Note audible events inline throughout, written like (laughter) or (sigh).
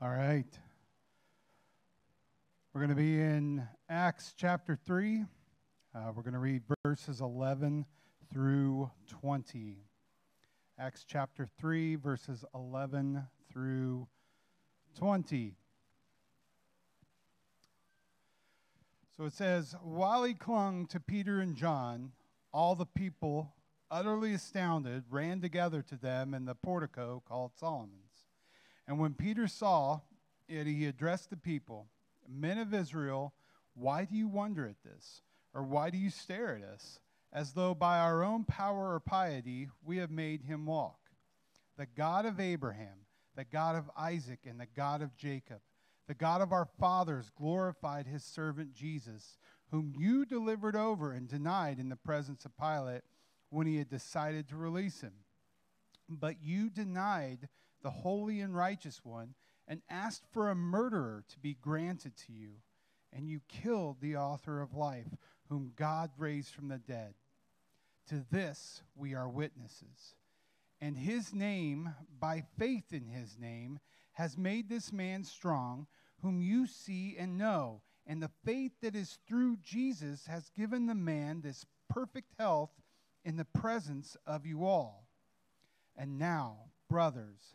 All right. We're going to be in Acts chapter 3. Uh, we're going to read verses 11 through 20. Acts chapter 3, verses 11 through 20. So it says, While he clung to Peter and John, all the people, utterly astounded, ran together to them in the portico called Solomon's. And when Peter saw it, he addressed the people Men of Israel, why do you wonder at this? Or why do you stare at us, as though by our own power or piety we have made him walk? The God of Abraham, the God of Isaac, and the God of Jacob, the God of our fathers glorified his servant Jesus, whom you delivered over and denied in the presence of Pilate when he had decided to release him. But you denied the holy and righteous one, and asked for a murderer to be granted to you. And you killed the author of life, whom God raised from the dead. To this we are witnesses. And his name, by faith in his name, has made this man strong, whom you see and know. And the faith that is through Jesus has given the man this perfect health in the presence of you all. And now, brothers,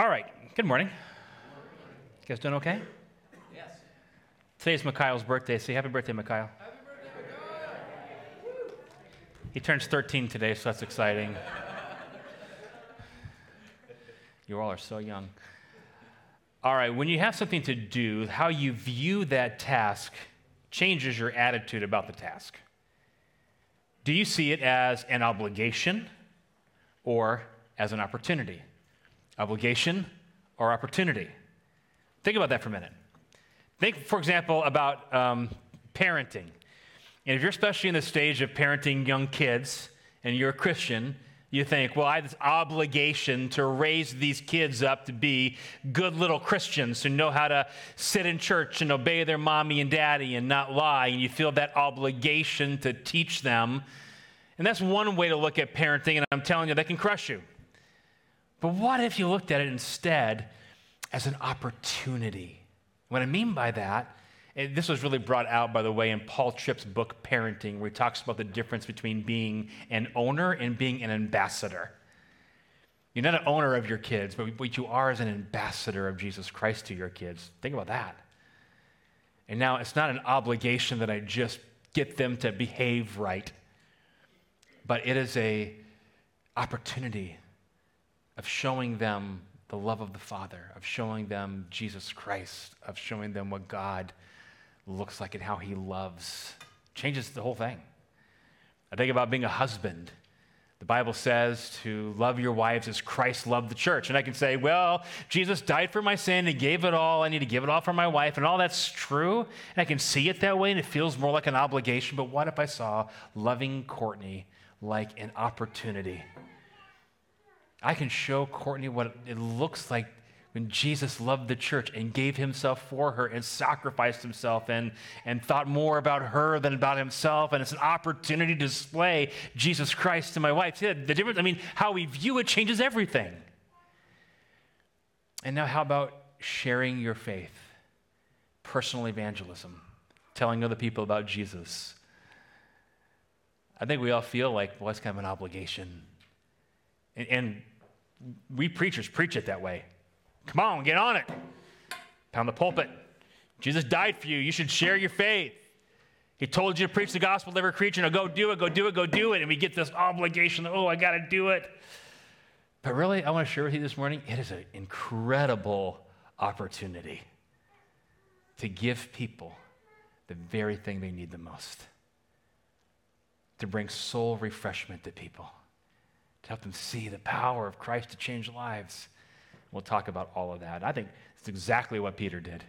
All right. Good morning. You guys doing okay? Yes. Today's Mikhail's birthday. Say happy birthday, Mikhail. Happy birthday, Mikhail. He turns 13 today, so that's exciting. you all are so young. All right, when you have something to do, how you view that task changes your attitude about the task. Do you see it as an obligation or as an opportunity? Obligation or opportunity? Think about that for a minute. Think, for example, about um, parenting. And if you're especially in the stage of parenting young kids and you're a Christian, you think, well, I have this obligation to raise these kids up to be good little Christians who know how to sit in church and obey their mommy and daddy and not lie. And you feel that obligation to teach them. And that's one way to look at parenting. And I'm telling you, that can crush you. But what if you looked at it instead as an opportunity? What I mean by that, this was really brought out, by the way, in Paul Tripp's book, Parenting, where he talks about the difference between being an owner and being an ambassador. You're not an owner of your kids, but what you are is an ambassador of Jesus Christ to your kids. Think about that. And now it's not an obligation that I just get them to behave right, but it is a opportunity of showing them the love of the Father, of showing them Jesus Christ, of showing them what God looks like and how He loves. Changes the whole thing. I think about being a husband. The Bible says to love your wives as Christ loved the church. And I can say, well, Jesus died for my sin. He gave it all. I need to give it all for my wife. And all that's true. And I can see it that way, and it feels more like an obligation. But what if I saw loving Courtney like an opportunity? I can show Courtney what it looks like when Jesus loved the church and gave himself for her and sacrificed himself and, and thought more about her than about himself. And it's an opportunity to display Jesus Christ to my wife. See, the difference, I mean, how we view it changes everything. And now, how about sharing your faith? Personal evangelism, telling other people about Jesus. I think we all feel like, well, it's kind of an obligation. And, and we preachers preach it that way. Come on, get on it. Pound the pulpit. Jesus died for you. You should share your faith. He told you to preach the gospel to every creature. Now go do it, go do it, go do it. And we get this obligation oh, I got to do it. But really, I want to share with you this morning it is an incredible opportunity to give people the very thing they need the most, to bring soul refreshment to people. Help them see the power of Christ to change lives. We'll talk about all of that. I think it's exactly what Peter did.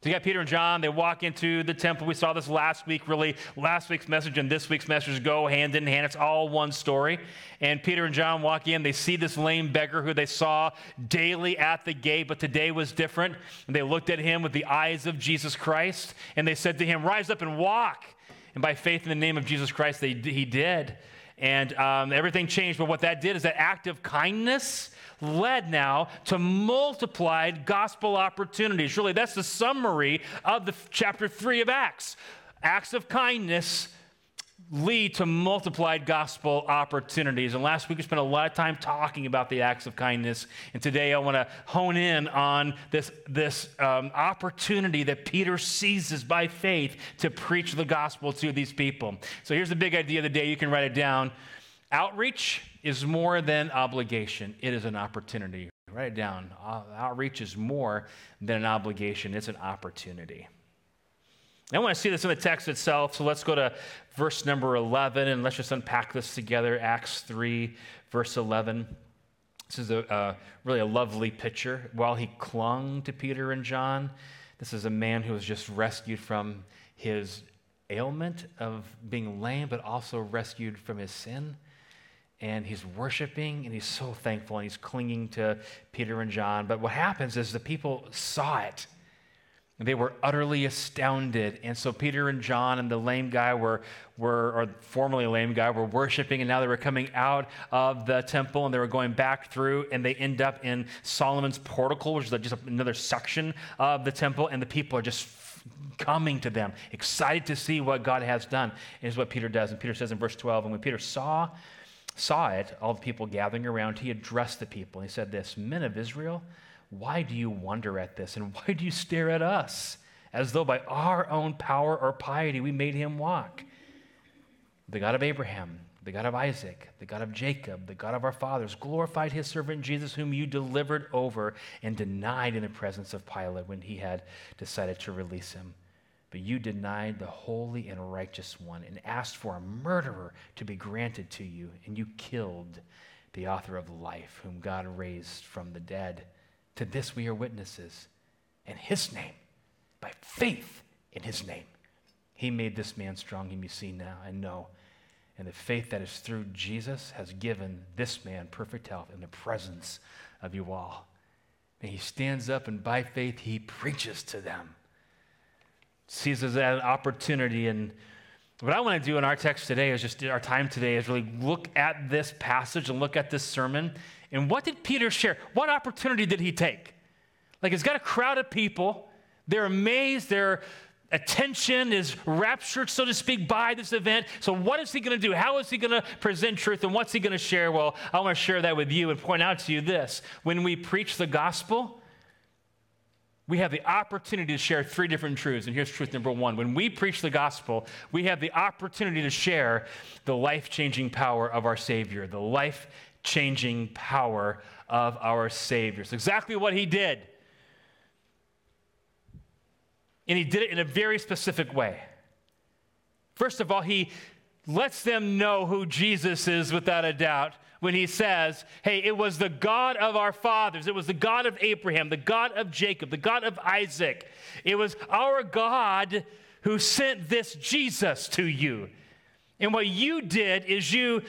So you got Peter and John, they walk into the temple. We saw this last week, really. Last week's message and this week's message go hand in hand. It's all one story. And Peter and John walk in. They see this lame beggar who they saw daily at the gate, but today was different. And they looked at him with the eyes of Jesus Christ, and they said to him, Rise up and walk. And by faith in the name of Jesus Christ, they, he did. And um, everything changed. But what that did is that act of kindness led now to multiplied gospel opportunities. Really, that's the summary of the chapter 3 of Acts. Acts of kindness lead to multiplied gospel opportunities. And last week we spent a lot of time talking about the acts of kindness. And today I want to hone in on this, this um, opportunity that Peter seizes by faith to preach the gospel to these people. So here's the big idea of the day. You can write it down. Outreach is more than obligation, it is an opportunity. Write it down. Uh, outreach is more than an obligation, it's an opportunity. I want to see this in the text itself, so let's go to verse number 11 and let's just unpack this together. Acts 3, verse 11. This is a, uh, really a lovely picture. While he clung to Peter and John, this is a man who was just rescued from his ailment of being lame, but also rescued from his sin and he's worshiping and he's so thankful and he's clinging to Peter and John. But what happens is the people saw it. They were utterly astounded. And so Peter and John and the lame guy were, were or formerly lame guy, were worshiping, and now they were coming out of the temple and they were going back through, and they end up in Solomon's portico, which is just another section of the temple, and the people are just coming to them, excited to see what God has done. Is what Peter does. And Peter says in verse 12, and when Peter saw saw it, all the people gathering around, he addressed the people. He said, This, men of Israel, why do you wonder at this? And (laughs) why do you stare at us as though by our own power or piety we made him walk? The God of Abraham, the God of Isaac, the God of Jacob, the God of our fathers, glorified his servant Jesus, whom you delivered over and denied in the presence of Pilate when he had decided to release him. But you denied the holy and righteous one and asked for a murderer to be granted to you, and you killed the author of life, whom God raised from the dead. To this we are witnesses. In his name, by faith in his name, he made this man strong, whom you see now and know. And the faith that is through Jesus has given this man perfect health in the presence of you all. And he stands up and by faith he preaches to them sees as an opportunity. And what I want to do in our text today is just our time today is really look at this passage and look at this sermon. And what did Peter share? What opportunity did he take? Like, he's got a crowd of people. They're amazed. Their attention is raptured, so to speak, by this event. So, what is he going to do? How is he going to present truth? And what's he going to share? Well, I want to share that with you and point out to you this. When we preach the gospel, we have the opportunity to share three different truths. And here's truth number one. When we preach the gospel, we have the opportunity to share the life changing power of our Savior, the life changing power of our Savior. It's exactly what he did. And he did it in a very specific way. First of all, he lets them know who Jesus is without a doubt when he says, Hey, it was the God of our fathers, it was the God of Abraham, the God of Jacob, the God of Isaac. It was our God who sent this Jesus to you. And what you did is you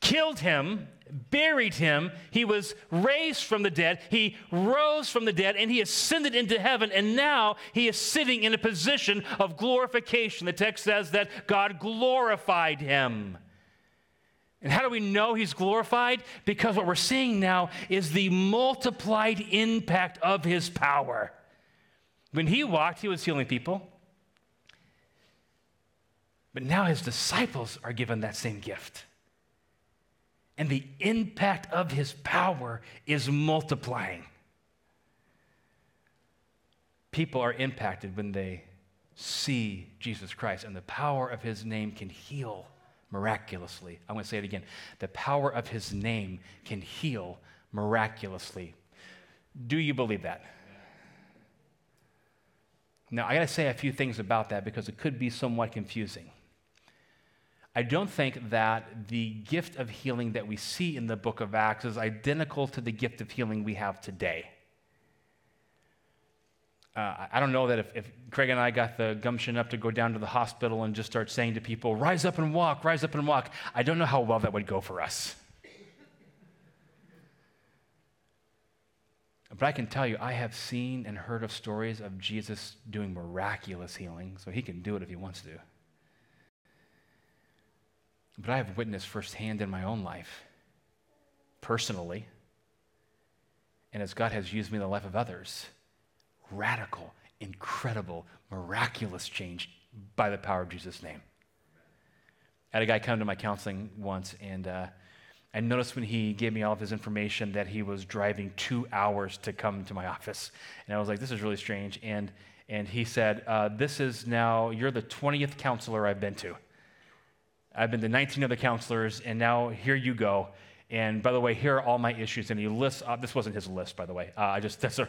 killed him, buried him. He was raised from the dead. He rose from the dead and he ascended into heaven. And now he is sitting in a position of glorification. The text says that God glorified him. And how do we know he's glorified? Because what we're seeing now is the multiplied impact of his power. When he walked, he was healing people. But now his disciples are given that same gift. And the impact of his power is multiplying. People are impacted when they see Jesus Christ, and the power of his name can heal miraculously. I'm going to say it again. The power of his name can heal miraculously. Do you believe that? Now, I got to say a few things about that because it could be somewhat confusing. I don't think that the gift of healing that we see in the book of Acts is identical to the gift of healing we have today. Uh, I don't know that if, if Craig and I got the gumption up to go down to the hospital and just start saying to people, rise up and walk, rise up and walk, I don't know how well that would go for us. But I can tell you, I have seen and heard of stories of Jesus doing miraculous healing, so he can do it if he wants to. But I have witnessed firsthand in my own life, personally, and as God has used me in the life of others, radical, incredible, miraculous change by the power of Jesus' name. I had a guy come to my counseling once, and uh, I noticed when he gave me all of his information that he was driving two hours to come to my office. And I was like, this is really strange. And, and he said, uh, This is now, you're the 20th counselor I've been to. I've been to 19 other counselors, and now here you go. And by the way, here are all my issues. And he lists, uh, this wasn't his list, by the way. Uh, I just, (laughs) that's a,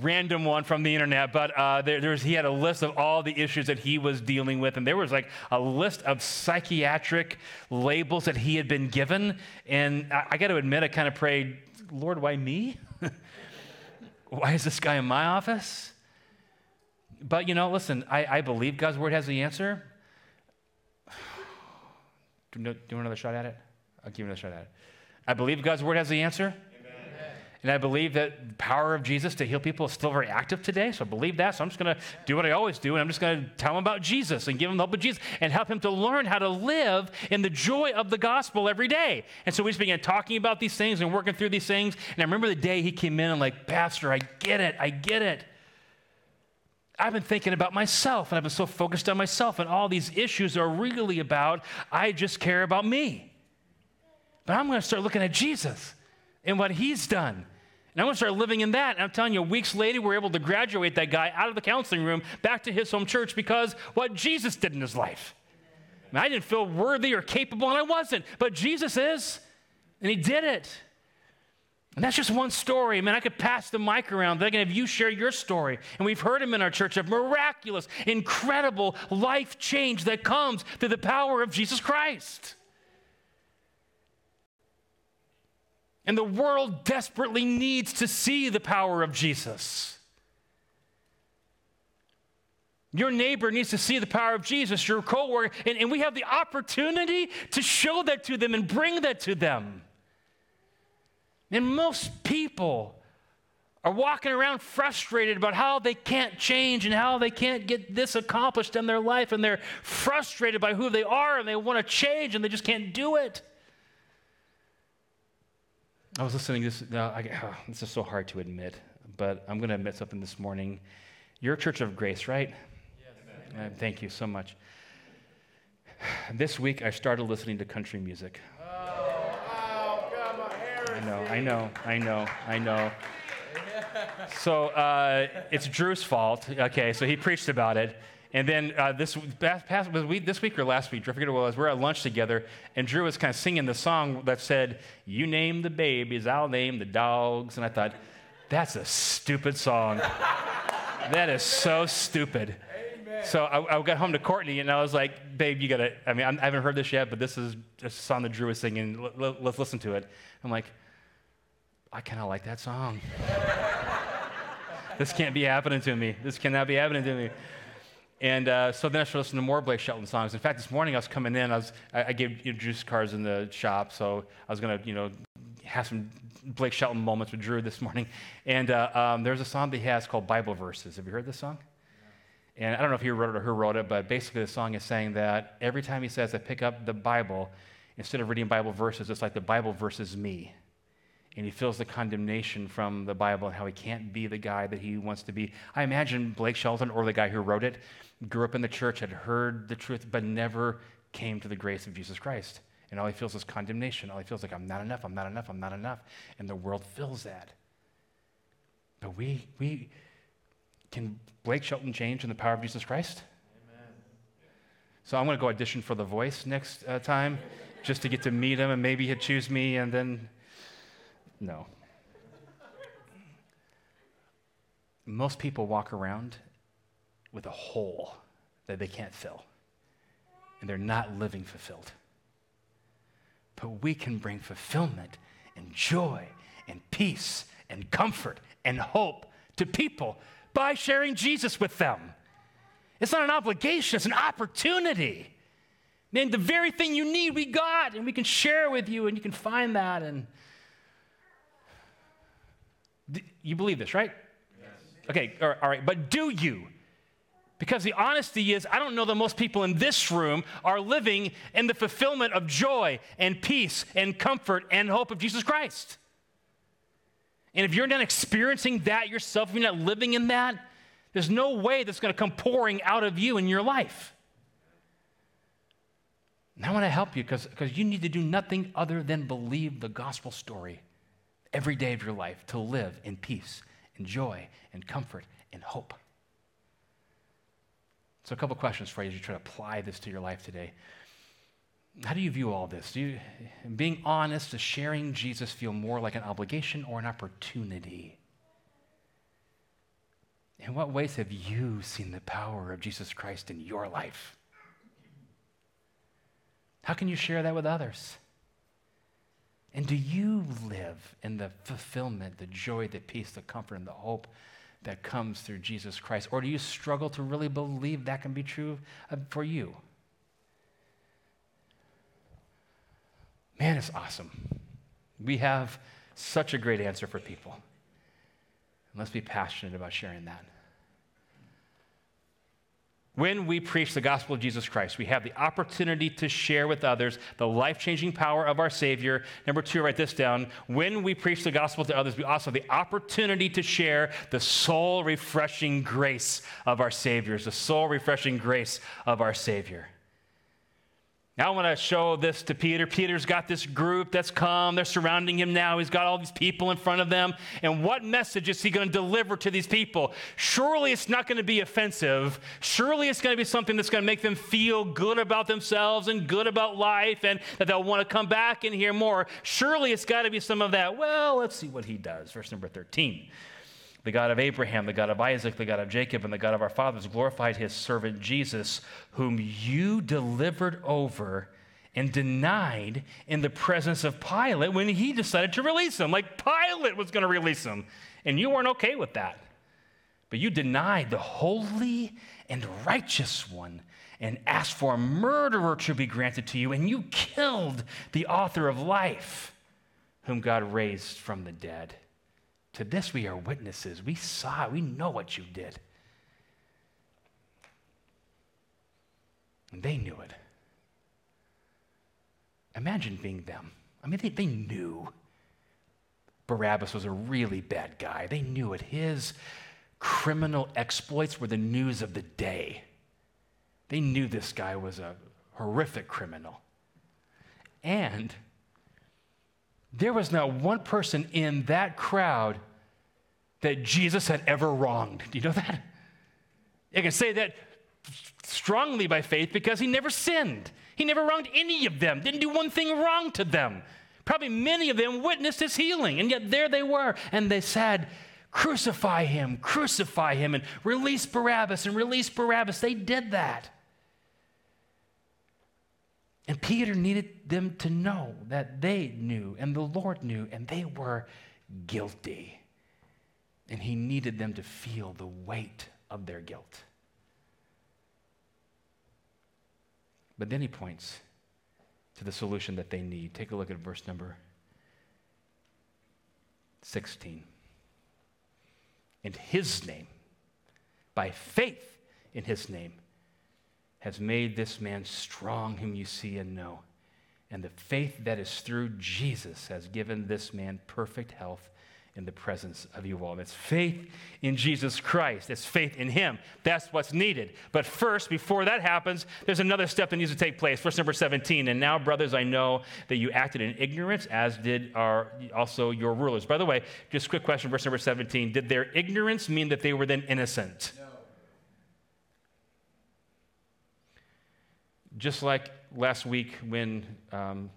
random one from the internet, but uh, there, there's, he had a list of all the issues that he was dealing with, and there was like a list of psychiatric labels that he had been given. And I, I got to admit, I kind of prayed, Lord, why me? (laughs) why is this guy in my office? But you know, listen, I, I believe God's word has the answer. Do you, want another shot at it? I'll give you another shot at it. I believe God's word has the answer. And I believe that the power of Jesus to heal people is still very active today. So I believe that. So I'm just going to do what I always do. And I'm just going to tell them about Jesus and give them the hope of Jesus and help him to learn how to live in the joy of the gospel every day. And so we just began talking about these things and working through these things. And I remember the day he came in and, like, Pastor, I get it. I get it. I've been thinking about myself and I've been so focused on myself, and all these issues are really about I just care about me. But I'm going to start looking at Jesus and what he's done and I'm going to start living in that. And I'm telling you, weeks later, we are able to graduate that guy out of the counseling room back to his home church because what Jesus did in his life. I, mean, I didn't feel worthy or capable, and I wasn't. But Jesus is, and he did it. And that's just one story. I mean, I could pass the mic around. They can have you share your story. And we've heard him in our church of miraculous, incredible life change that comes through the power of Jesus Christ. And the world desperately needs to see the power of Jesus. Your neighbor needs to see the power of Jesus, your coworker, and, and we have the opportunity to show that to them and bring that to them. And most people are walking around frustrated about how they can't change and how they can't get this accomplished in their life, and they're frustrated by who they are and they want to change and they just can't do it. I was listening to this. Uh, I, oh, this is so hard to admit, but I'm going to admit something this morning. You're a church of grace, right? Yes. Uh, thank you so much. (sighs) This week, I started listening to country music. I know, I know, I know, I know. So uh, it's Drew's fault. Okay, so he preached about it. And then uh, this past, week, this week or last week, I forget what it was, we are at lunch together, and Drew was kind of singing the song that said, You name the babies, I'll name the dogs. And I thought, that's a stupid song. that is so stupid. Amen. So I, I, got home to Courtney, and I was like, Babe, you got to, I mean, I haven't heard this yet, but this is a song that Drew was singing. Let's listen to it. I'm like, I kind of like that song. this can't be happening to me. This cannot be happening to me. And uh, so then I started listening to more Blake Shelton songs. In fact, this morning I was coming in, I, was, I, I gave you know, juice cards in the shop, so I was going to, you know, have some Blake Shelton moments with Drew this morning. And uh, um, there's a song that he has called Bible Verses. Have you heard this song? And I don't know if he wrote it or who wrote it, but basically the song is saying that every time he says, I pick up the Bible, instead of reading Bible verses, it's like the Bible versus me and he feels the condemnation from the Bible and how he can't be the guy that he wants to be. I imagine Blake Shelton, or the guy who wrote it, grew up in the church, had heard the truth, but never came to the grace of Jesus Christ. And all he feels is condemnation. All he feels like, I'm not enough, I'm not enough, I'm not enough. And the world fills that. But we, we, can Blake Shelton change in the power of Jesus Christ? Amen. So I'm going to go audition for The Voice next uh, time just to get to meet him and maybe he'd choose me and then no. Most people walk around with a hole that they can't fill. and they're not living fulfilled. But we can bring fulfillment and joy and peace and comfort and hope to people by sharing Jesus with them. It's not an obligation, it's an opportunity. Man, the very thing you need, we got, and we can share with you, and you can find that. And you believe this, right? Yes. Okay, all right, but do you? Because the honesty is, I don't know that most people in this room are living in the fulfillment of joy and peace and comfort and hope of Jesus Christ. And if you're not experiencing that yourself, if you're not living in that, there's no way that's going to come pouring out of you in your life. And I want to help you because you need to do nothing other than believe the gospel story every day of your life to live in peace and joy and comfort and hope. So, a couple questions for you as you try to apply this to your life today. How do you view all this? Do you, being honest, does sharing Jesus feel more like an obligation or an opportunity? In what ways have you seen the power of Jesus Christ in your life? How can you share that with others? And do you live in the fulfillment, the joy, the peace, the comfort, and the hope that comes through Jesus Christ? Or do you struggle to really believe that can be true uh, for you? Man, it's awesome. We have such a great answer for people. And let's be passionate about sharing that. When we preach the gospel of Jesus Christ, we have the opportunity to share with others the life changing power of our Savior. Number two, write this down. When we preach the gospel to others, we also have the opportunity to share the soul refreshing grace of our Savior, the soul refreshing grace of our Savior. Now I want to show this to Peter. Peter's got this group that's come. They're surrounding him now. He's got all these people in front of them. And what message is he going to deliver to these people? Surely it's not going to be offensive. Surely it's going to be something that's going to make them feel good about themselves and good about life and that they'll want to come back and hear more. Surely it's got to be some of that. Well, let's see what he does. Verse number 13 the God of Abraham, the God of Isaac, the God of Jacob, and the God of our fathers glorified his servant Jesus, whom you delivered over and denied in the presence of Pilate when he decided to release him. Like Pilate was going to release him, and you weren't okay with that. But you denied the holy and righteous one and asked for a murderer to be granted to you, and you killed the author of life, whom God raised from the dead. To this we are witnesses. We saw. We know what you did. And they knew it. Imagine being them. I mean, they, they knew Barabbas was a really bad guy. They knew it. His criminal exploits were the news of the day. They knew this guy was a horrific criminal. And there was not one person in that crowd that Jesus had ever wronged. Do you know that? I can say that strongly by faith because he never sinned. He never wronged any of them, didn't do one thing wrong to them. Probably many of them witnessed his healing, and yet there they were, and they said, Crucify him, crucify him, and release Barabbas, and release Barabbas. They did that. And Peter needed them to know that they knew and the Lord knew and they were guilty. And he needed them to feel the weight of their guilt. But then he points to the solution that they need. Take a look at verse number 16. In his name, by faith in his name, has made this man strong, whom you see and know. And the faith that is through Jesus has given this man perfect health in the presence of you all. It's faith in Jesus Christ. It's faith in Him. That's what's needed. But first, before that happens, there's another step that needs to take place. Verse number 17. And now, brothers, I know that you acted in ignorance, as did our, also your rulers. By the way, just quick question, verse number 17. Did their ignorance mean that they were then innocent? Just like last week when um,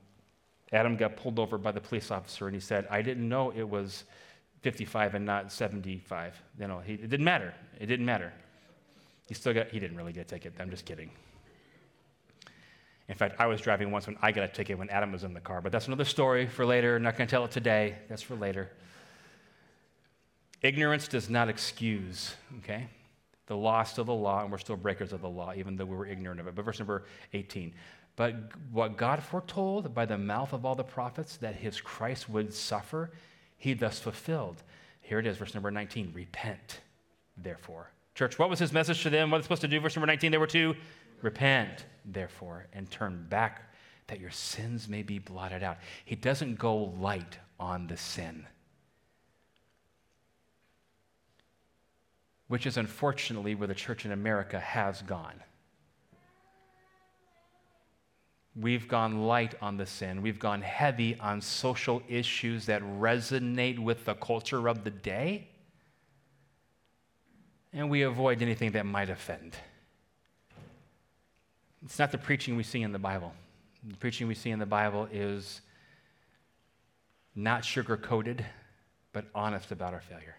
Adam got pulled over by the police officer and he said, I didn't know it was 55 and not 75. You know, he, it didn't matter. It didn't matter. He still got, he didn't really get a ticket. I'm just kidding. In fact, I was driving once when I got a ticket when Adam was in the car, but that's another story for later. I'm not going to tell it today. That's for later. Ignorance does not excuse, okay? The law is still the law, and we're still breakers of the law, even though we were ignorant of it. But verse number 18. But what God foretold by the mouth of all the prophets that his Christ would suffer, he thus fulfilled. Here it is, verse number 19. Repent, therefore. Church, what was his message to them? What are they supposed to do? Verse number 19, they were to repent, therefore, and turn back that your sins may be blotted out. He doesn't go light on the sin. Which is unfortunately where the church in America has gone. We've gone light on the sin. We've gone heavy on social issues that resonate with the culture of the day. And we avoid anything that might offend. It's not the preaching we see in the Bible. The preaching we see in the Bible is not sugar coated, but honest about our failure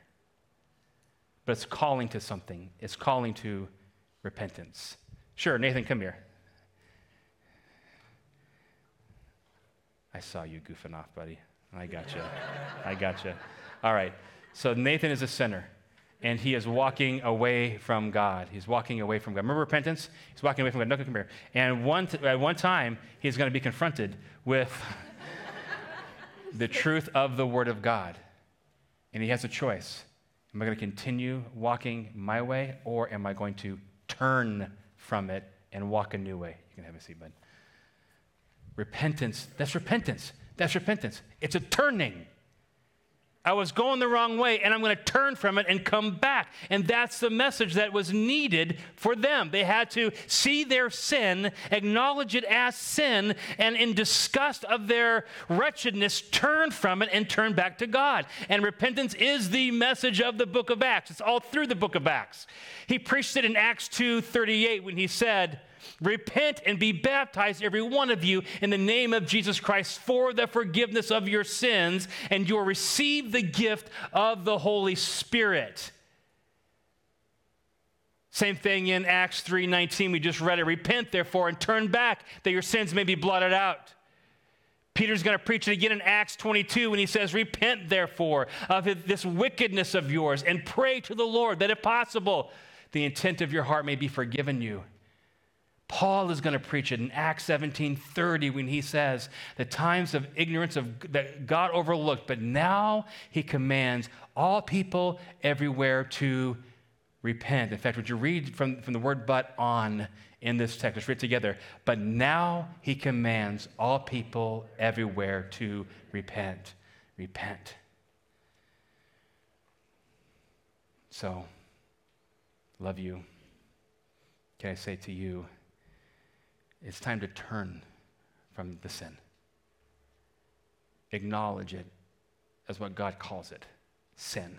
but it's calling to something. It's calling to repentance. Sure, Nathan, come here. I saw you goofing off, buddy. I got you. I got you. All right. So Nathan is a sinner, and he is walking away from God. He's walking away from God. Remember repentance? He's walking away from God. No, come here. And one t- at one time, he's going to be confronted with (laughs) the truth of the Word of God, and he has a choice. Am I going to continue walking my way, or am I going to turn from it and walk a new way? You can have a seat, bud. Repentance, that's repentance. That's repentance. It's a turning. I was going the wrong way and I'm going to turn from it and come back. And that's the message that was needed for them. They had to see their sin, acknowledge it as sin, and in disgust of their wretchedness, turn from it and turn back to God. And repentance is the message of the book of Acts. It's all through the book of Acts. He preached it in Acts 2:38 when he said, Repent and be baptized, every one of you, in the name of Jesus Christ for the forgiveness of your sins, and you'll receive the gift of the Holy Spirit. Same thing in Acts 3:19 we just read it repent therefore and turn back that your sins may be blotted out. Peter's going to preach it again in Acts 22 when he says repent therefore of this wickedness of yours and pray to the Lord that if possible the intent of your heart may be forgiven you. Paul is going to preach it in Acts 17:30 when he says, "The times of ignorance of that God overlooked, but now he commands all people everywhere to repent." In fact, would you read from, from the word but on in this text? Let's read it together. But now he commands all people everywhere to repent. Repent. So, love you. Can I say to you, it's time to turn from the sin. Acknowledge it as what God calls it sin.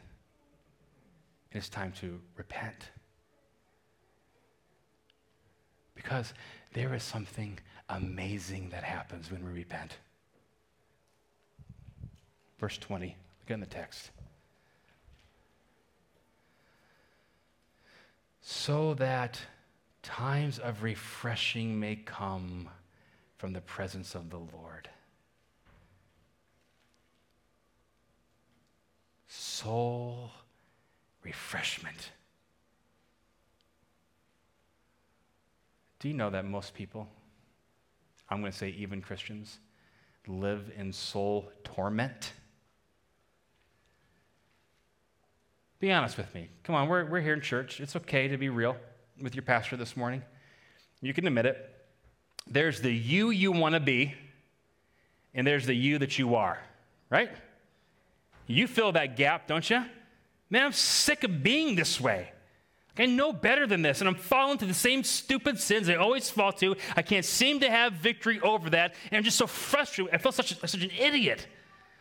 It's time to repent. Because there is something amazing that happens when we repent. Verse 20, look in the text. So that times of refreshing may come from the presence of the Lord. Soul refreshment. Do you know that most people, I'm going to say even Christians, live in soul torment? Be honest with me. Come on, we're, we're here in church. It's okay to be real with your pastor this morning. You can admit it. There's the you you want to be, and there's the you that you are, right? You fill that gap, don't you? Man, I'm sick of being this way. I know better than this, and I'm falling to the same stupid sins I always fall to. I can't seem to have victory over that, and I'm just so frustrated. I feel such, a, such an idiot.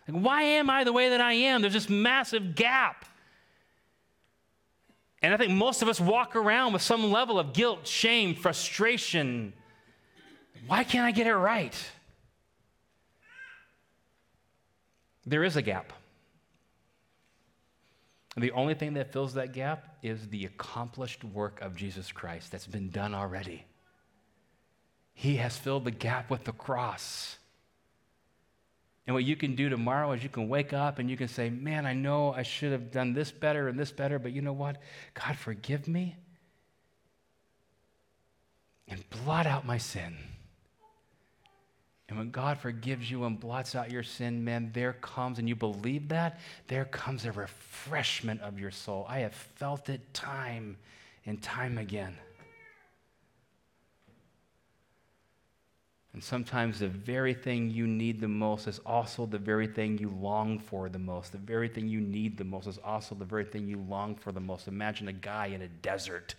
Like, why am I the way that I am? There's this massive gap. And I think most of us walk around with some level of guilt, shame, frustration. Why can't I get it right? There is a gap. And the only thing that fills that gap is the accomplished work of Jesus Christ that's been done already. He has filled the gap with the cross. And what you can do tomorrow is you can wake up and you can say, Man, I know I should have done this better and this better, but you know what? God, forgive me and blot out my sin. And when God forgives you and blots out your sin, man, there comes, and you believe that, there comes a refreshment of your soul. I have felt it time and time again. And sometimes the very thing you need the most is also the very thing you long for the most. The very thing you need the most is also the very thing you long for the most. Imagine a guy in a desert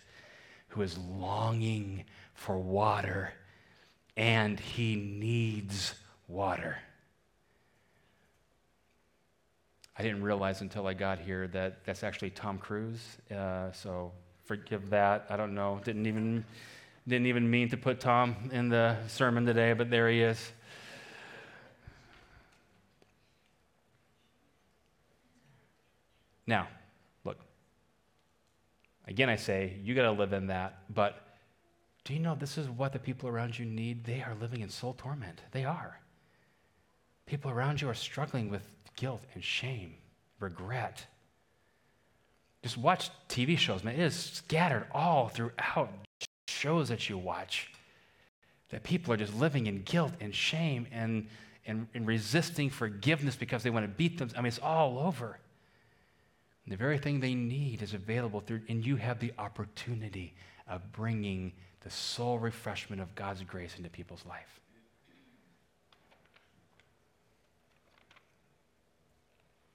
who is longing for water and he needs water. I didn't realize until I got here that that's actually Tom Cruise. Uh, so forgive that. I don't know. Didn't even didn't even mean to put Tom in the sermon today, but there he is. Now, look. Again, I say you got to live in that, but do you know this is what the people around you need? They are living in soul torment. They are. People around you are struggling with guilt and shame, regret. Just watch TV shows, man. It is scattered all throughout shows that you watch that people are just living in guilt and shame and, and, and resisting forgiveness because they want to beat them. I mean, it's all over. And the very thing they need is available through, and you have the opportunity of bringing the soul refreshment of God's grace into people's life.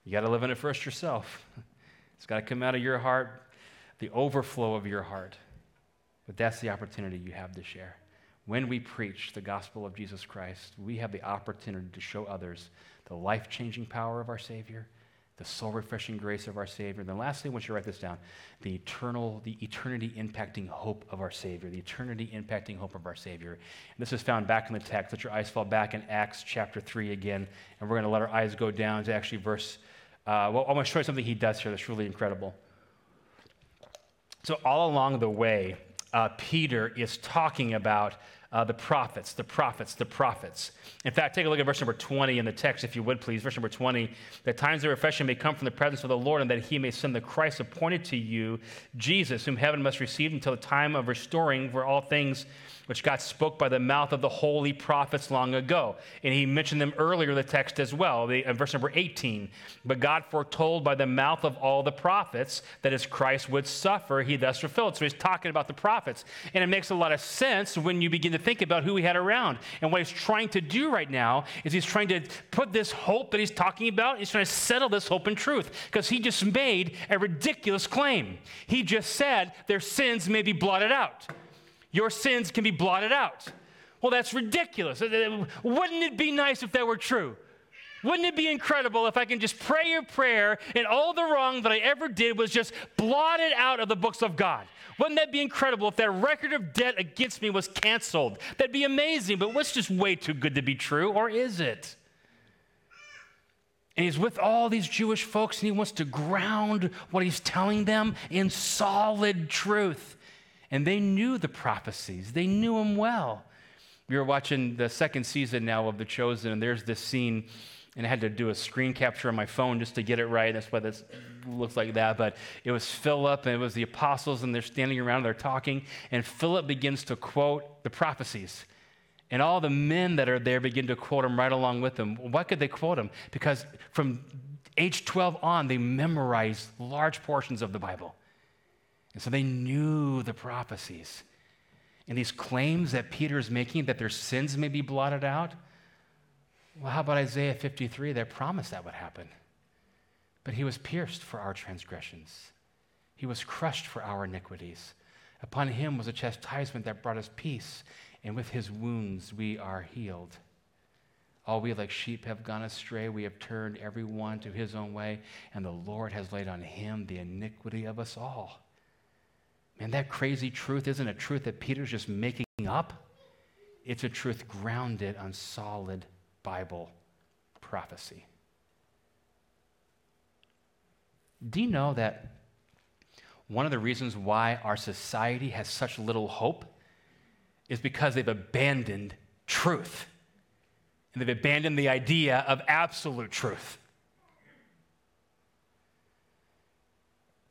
You got to live in it first yourself. (laughs) It's got to come out of your heart, the overflow of your heart. But that's the opportunity you have to share. When we preach the gospel of Jesus Christ, we have the opportunity to show others the life changing power of our Savior, the soul refreshing grace of our Savior. And then lastly, I want you to write this down the eternal, the eternity impacting hope of our Savior, the eternity impacting hope of our Savior. And this is found back in the text. Let your eyes fall back in Acts chapter 3 again. And we're going to let our eyes go down to actually verse. Uh, well, I'm going to show you something he does here that's really incredible. So, all along the way, uh, Peter is talking about uh, the prophets, the prophets, the prophets. In fact, take a look at verse number 20 in the text, if you would please. Verse number 20 that times of refreshing may come from the presence of the Lord, and that he may send the Christ appointed to you, Jesus, whom heaven must receive until the time of restoring for all things which God spoke by the mouth of the holy prophets long ago. And he mentioned them earlier in the text as well, the, verse number 18. But God foretold by the mouth of all the prophets that as Christ would suffer, he thus fulfilled. So he's talking about the prophets. And it makes a lot of sense when you begin to think about who he had around. And what he's trying to do right now is he's trying to put this hope that he's talking about, he's trying to settle this hope in truth because he just made a ridiculous claim. He just said their sins may be blotted out your sins can be blotted out. Well, that's ridiculous. Uh, uh, wouldn't it be nice if that were true? Wouldn't it be incredible if I can just pray a prayer and all the wrong that I ever did was just blotted out of the books of God? Wouldn't that be incredible if that record of debt against me was canceled? That'd be amazing, but what's just way too good to be true, or is it? And he's with all these Jewish folks and he wants to ground what he's telling them in solid truth. And they knew the prophecies, they knew him well. We were watching the second season now of The Chosen, and there's this scene, and I had to do a screen capture on my phone just to get it right. That's why this looks like that. But it was Philip, and it was the apostles, and they're standing around, they're talking, and Philip begins to quote the prophecies. And all the men that are there begin to quote them right along with them. Why could they quote them? Because from age 12 on, they memorized large portions of the Bible. And so they knew the prophecies. And these claims that Peter is making that their sins may be blotted out, well, how about Isaiah 53 that promised that would happen? But he was pierced for our transgressions, he was crushed for our iniquities. Upon him was a chastisement that brought us peace, and with his wounds we are healed. All we like sheep have gone astray. We have turned every one to his own way, and the Lord has laid on him the iniquity of us all. Man, that crazy truth isn't a truth that Peter's just making up. It's a truth grounded on solid Bible prophecy. Do you know that one of the reasons why our society has such little hope is because they've abandoned truth. And they've abandoned the idea of absolute truth.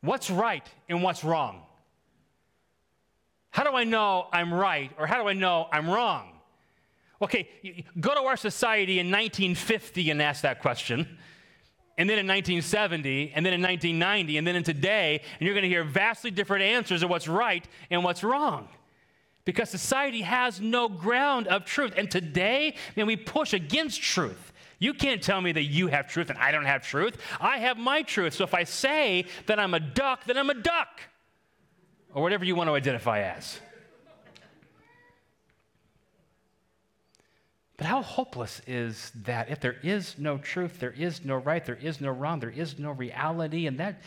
What's right and what's wrong? How do I know I'm right or how do I know I'm wrong? Okay, go to our society in 1950 and ask that question. And then in 1970, and then in 1990, and then in today, and you're going to hear vastly different answers of what's right and what's wrong. Because society has no ground of truth. And today, man, we push against truth. You can't tell me that you have truth and I don't have truth. I have my truth. So if I say that I'm a duck, then I'm a duck. Or whatever you want to identify as. But how hopeless is that if there is no truth, there is no right, there is no wrong, there is no reality, and that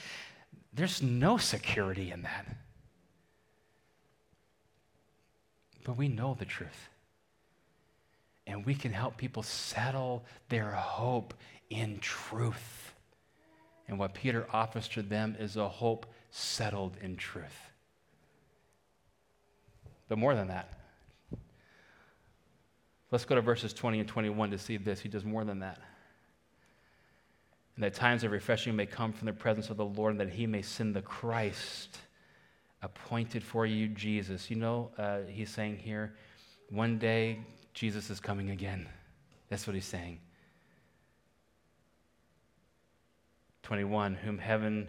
there's no security in that. But we know the truth and we can help people settle their hope in truth. And what Peter offers to them is a hope settled in truth. But more than that, let's go to verses 20 and 21 to see this. He does more than that. And that times of refreshing may come from the presence of the Lord, and that he may send the Christ appointed for you, Jesus. You know, uh, he's saying here, one day Jesus is coming again. That's what he's saying. 21, whom heaven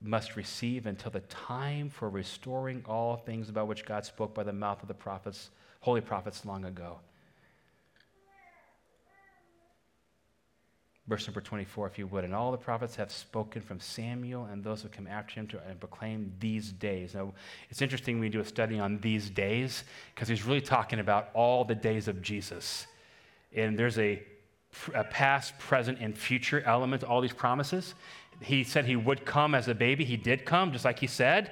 must receive until the time for restoring all things about which God spoke by the mouth of the prophets, holy prophets long ago. Verse number 24, if you would. And all the prophets have spoken from Samuel and those who come after him to proclaim these days. Now, it's interesting we do a study on these days because he's really talking about all the days of Jesus. And there's a, a past, present, and future element to all these promises. He said he would come as a baby. He did come, just like he said.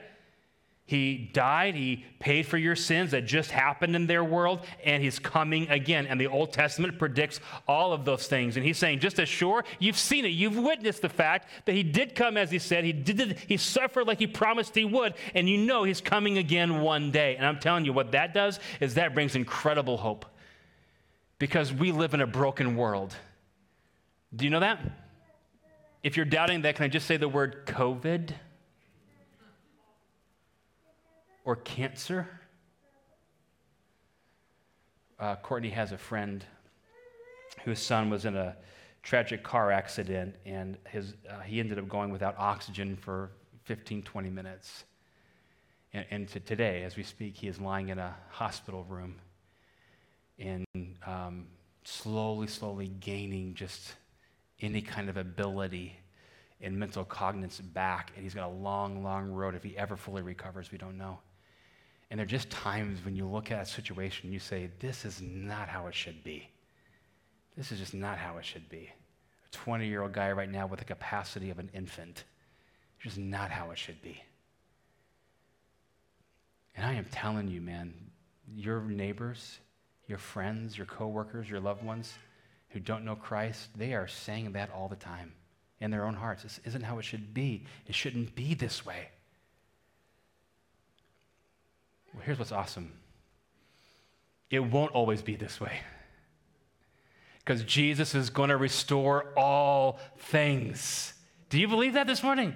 He died, He paid for your sins that just happened in their world, and He's coming again. And the Old Testament predicts all of those things. And He's saying, just as sure, you've seen it, you've witnessed the fact that He did come as He said, He did, He suffered like He promised He would, and you know He's coming again one day. And I'm telling you, what that does is that brings incredible hope because we live in a broken world. Do you know that? If you're doubting that, can I just say the word COVID? Or cancer. Uh, Courtney has a friend whose son was in a tragic car accident, and his, uh, he ended up going without oxygen for 15, 20 minutes. And, and to today, as we speak, he is lying in a hospital room and um, slowly, slowly gaining just any kind of ability and mental cognizance back. And he's got a long, long road. If he ever fully recovers, we don't know. And there are just times when you look at a situation, you say, This is not how it should be. This is just not how it should be. A 20 year old guy right now with the capacity of an infant. it's Just not how it should be. And I am telling you, man, your neighbors, your friends, your coworkers, your loved ones who don't know Christ, they are saying that all the time in their own hearts. This isn't how it should be. It shouldn't be this way. Well, here's what's awesome it won't always be this way. Because Jesus is going to restore all things. Do you believe that this morning?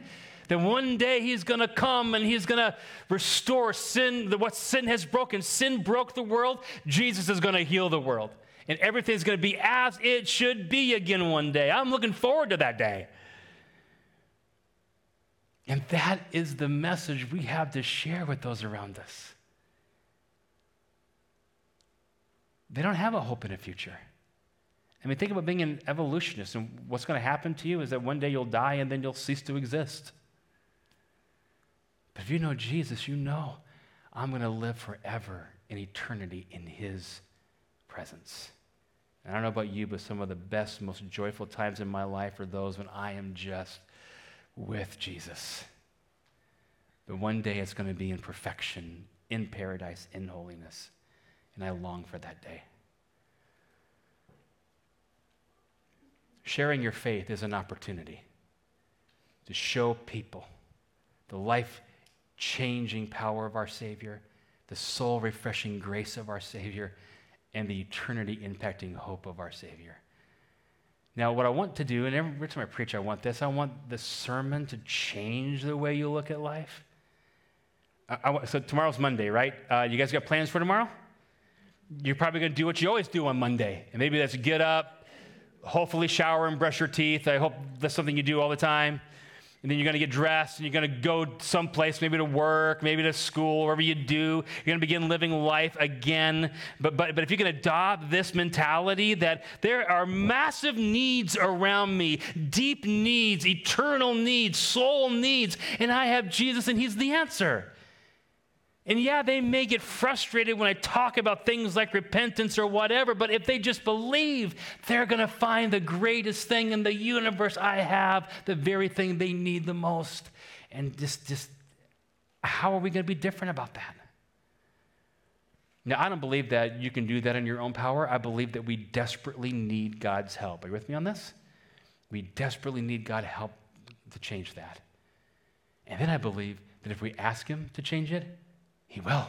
That one day he's going to come and he's going to restore sin, what sin has broken. Sin broke the world. Jesus is going to heal the world. And everything's going to be as it should be again one day. I'm looking forward to that day. And that is the message we have to share with those around us. They don't have a hope in a future. I mean, think about being an evolutionist, and what's going to happen to you is that one day you'll die and then you'll cease to exist. But if you know Jesus, you know I'm going to live forever in eternity in His presence. And I don't know about you, but some of the best, most joyful times in my life are those when I am just with Jesus. But one day it's going to be in perfection, in paradise, in holiness and I long for that day. Sharing your faith is an opportunity to show people the life changing power of our Savior, the soul refreshing grace of our Savior, and the eternity impacting hope of our Savior. Now, what I want to do, and every time I preach, I want this I want the sermon to change the way you look at life. I, I, so, tomorrow's Monday, right? Uh, you guys got plans for tomorrow? You're probably going to do what you always do on Monday. And maybe that's get up, hopefully shower and brush your teeth. I hope that's something you do all the time and then you're going to get dressed and you're going to go someplace, maybe to work, maybe to school, wherever you do. You're going to begin living life again. But, but, but if you can adopt this mentality that there are massive needs around me, deep needs, eternal needs, soul needs, and I have Jesus and He's the answer. And yeah, they may get frustrated when I talk about things like repentance or whatever, but if they just believe, they're going to find the greatest thing in the universe I have, the very thing they need the most. And just, just how are we going to be different about that? Now, I don't believe that you can do that in your own power. I believe that we desperately need God's help. Are you with me on this? We desperately need God's help to change that. And then I believe that if we ask Him to change it, he will.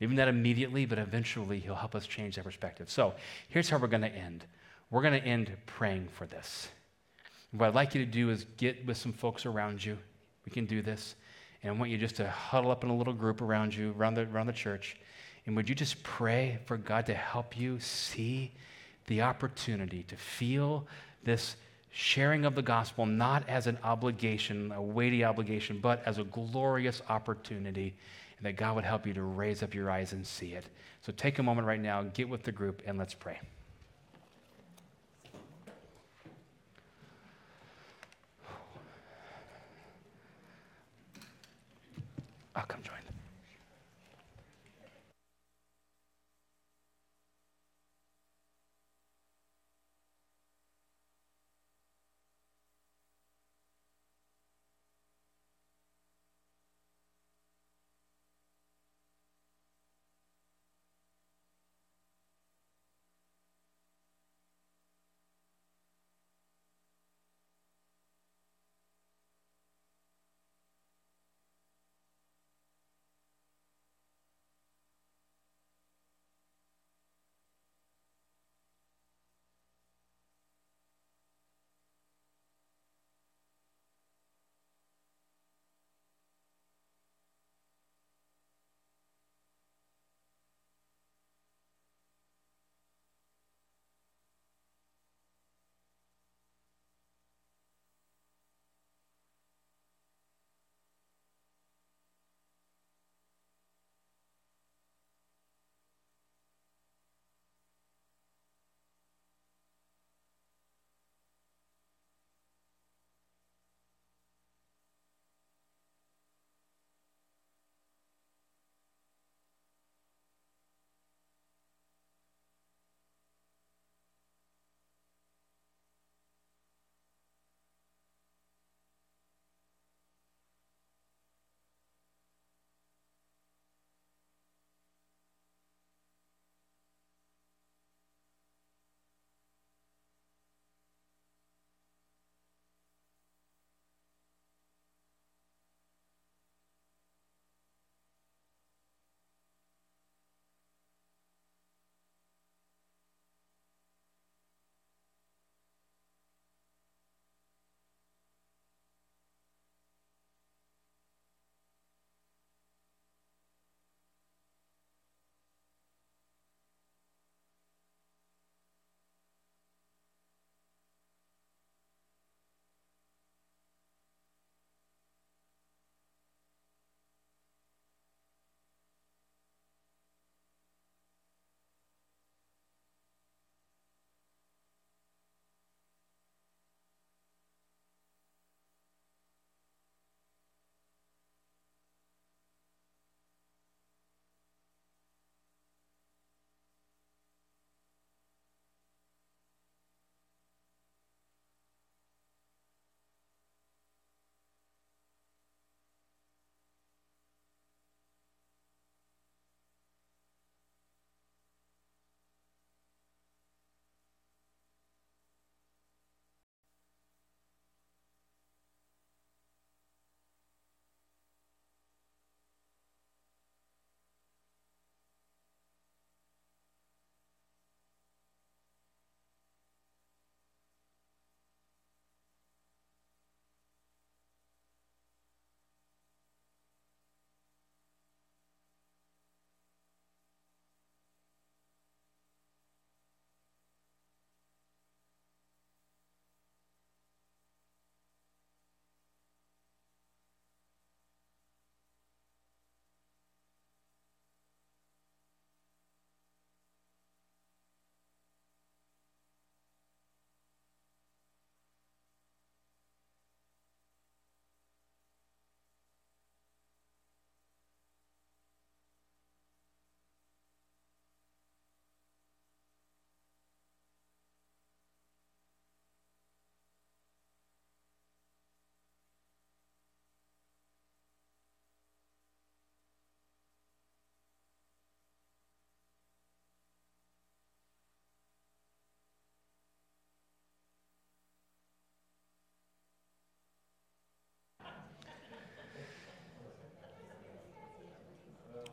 Maybe not immediately, but eventually He'll help us change that perspective. So here's how we're going to end we're going to end praying for this. what I'd like you to do is get with some folks around you. We can do this. And I want you just to huddle up in a little group around you, around the, around the church. And would you just pray for God to help you see the opportunity to feel this sharing of the gospel not as an obligation, a weighty obligation, but as a glorious opportunity and that God would help you to raise up your eyes and see it. So take a moment right now, get with the group, and let's pray. I'll come join.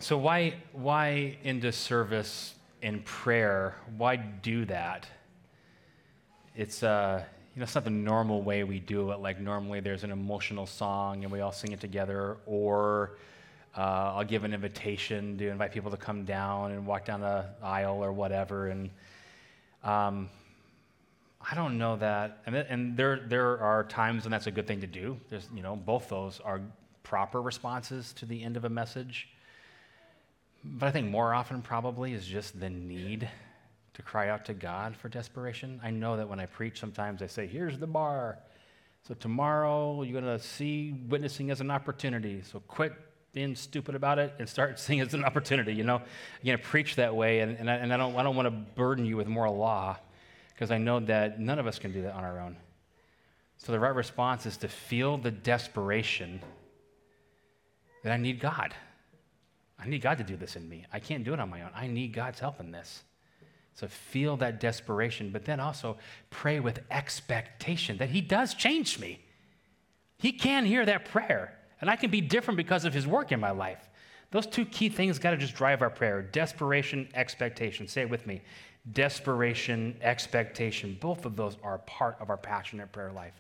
So why why into service in prayer? Why do that? It's uh, you know, it's not the normal way we do it. Like normally, there's an emotional song and we all sing it together, or uh, I'll give an invitation to invite people to come down and walk down the aisle or whatever. And um, I don't know that. And, and there there are times when that's a good thing to do. There's you know both those are proper responses to the end of a message. But I think more often probably is just the need to cry out to God for desperation. I know that when I preach, sometimes I say, here's the bar. So tomorrow you're going to see witnessing as an opportunity. So quit being stupid about it and start (laughs) seeing it as an opportunity. You know, you're going to preach that way, and, and, I, and I, don't, I don't want to burden you with more law because I know that none of us can do that on our own. So the right response is to feel the desperation that I need God. I need God to do this in me. I can't do it on my own. I need God's help in this. So feel that desperation, but then also pray with expectation that He does change me. He can hear that prayer, and I can be different because of His work in my life. Those two key things got to just drive our prayer desperation, expectation. Say it with me desperation, expectation. Both of those are part of our passionate prayer life.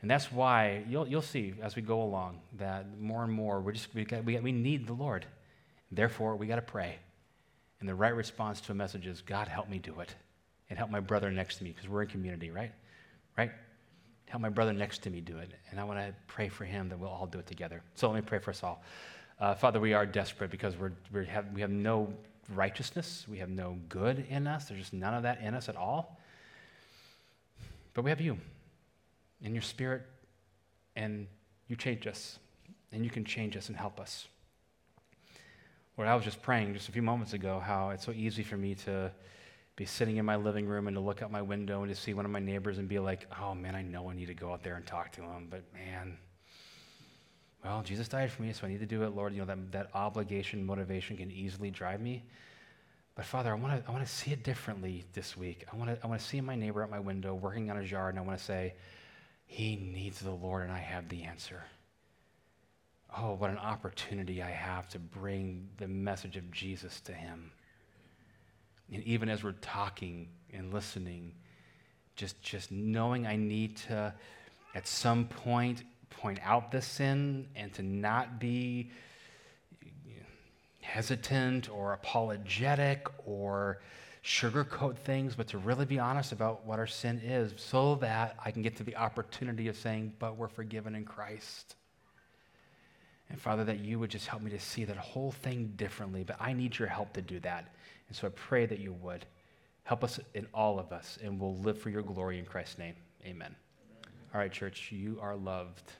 And that's why you'll, you'll see as we go along that more and more we're just, we, got, we, we need the Lord. Therefore, we got to pray. And the right response to a message is, God, help me do it. And help my brother next to me, because we're in community, right? Right? Help my brother next to me do it. And I want to pray for him that we'll all do it together. So let me pray for us all. Uh, Father, we are desperate because we're, we have, we have no righteousness. We have no good in us. There's just none of that in us at all. But we have you in your spirit, and you change us, and you can change us and help us. Lord, I was just praying just a few moments ago how it's so easy for me to be sitting in my living room and to look out my window and to see one of my neighbors and be like, oh man, I know I need to go out there and talk to him, but man, well, Jesus died for me, so I need to do it. Lord, you know, that, that obligation, motivation can easily drive me. But Father, I want to I want to see it differently this week. I want to I want to see my neighbor at my window working on his yard, and I want to say, he needs the Lord, and I have the answer. Oh, what an opportunity I have to bring the message of Jesus to him. And even as we're talking and listening, just, just knowing I need to, at some point, point out the sin and to not be hesitant or apologetic or sugarcoat things, but to really be honest about what our sin is so that I can get to the opportunity of saying, but we're forgiven in Christ. And Father, that you would just help me to see that whole thing differently, but I need your help to do that. And so I pray that you would. Help us in all of us, and we'll live for your glory in Christ's name. Amen. Amen. All right, church, you are loved.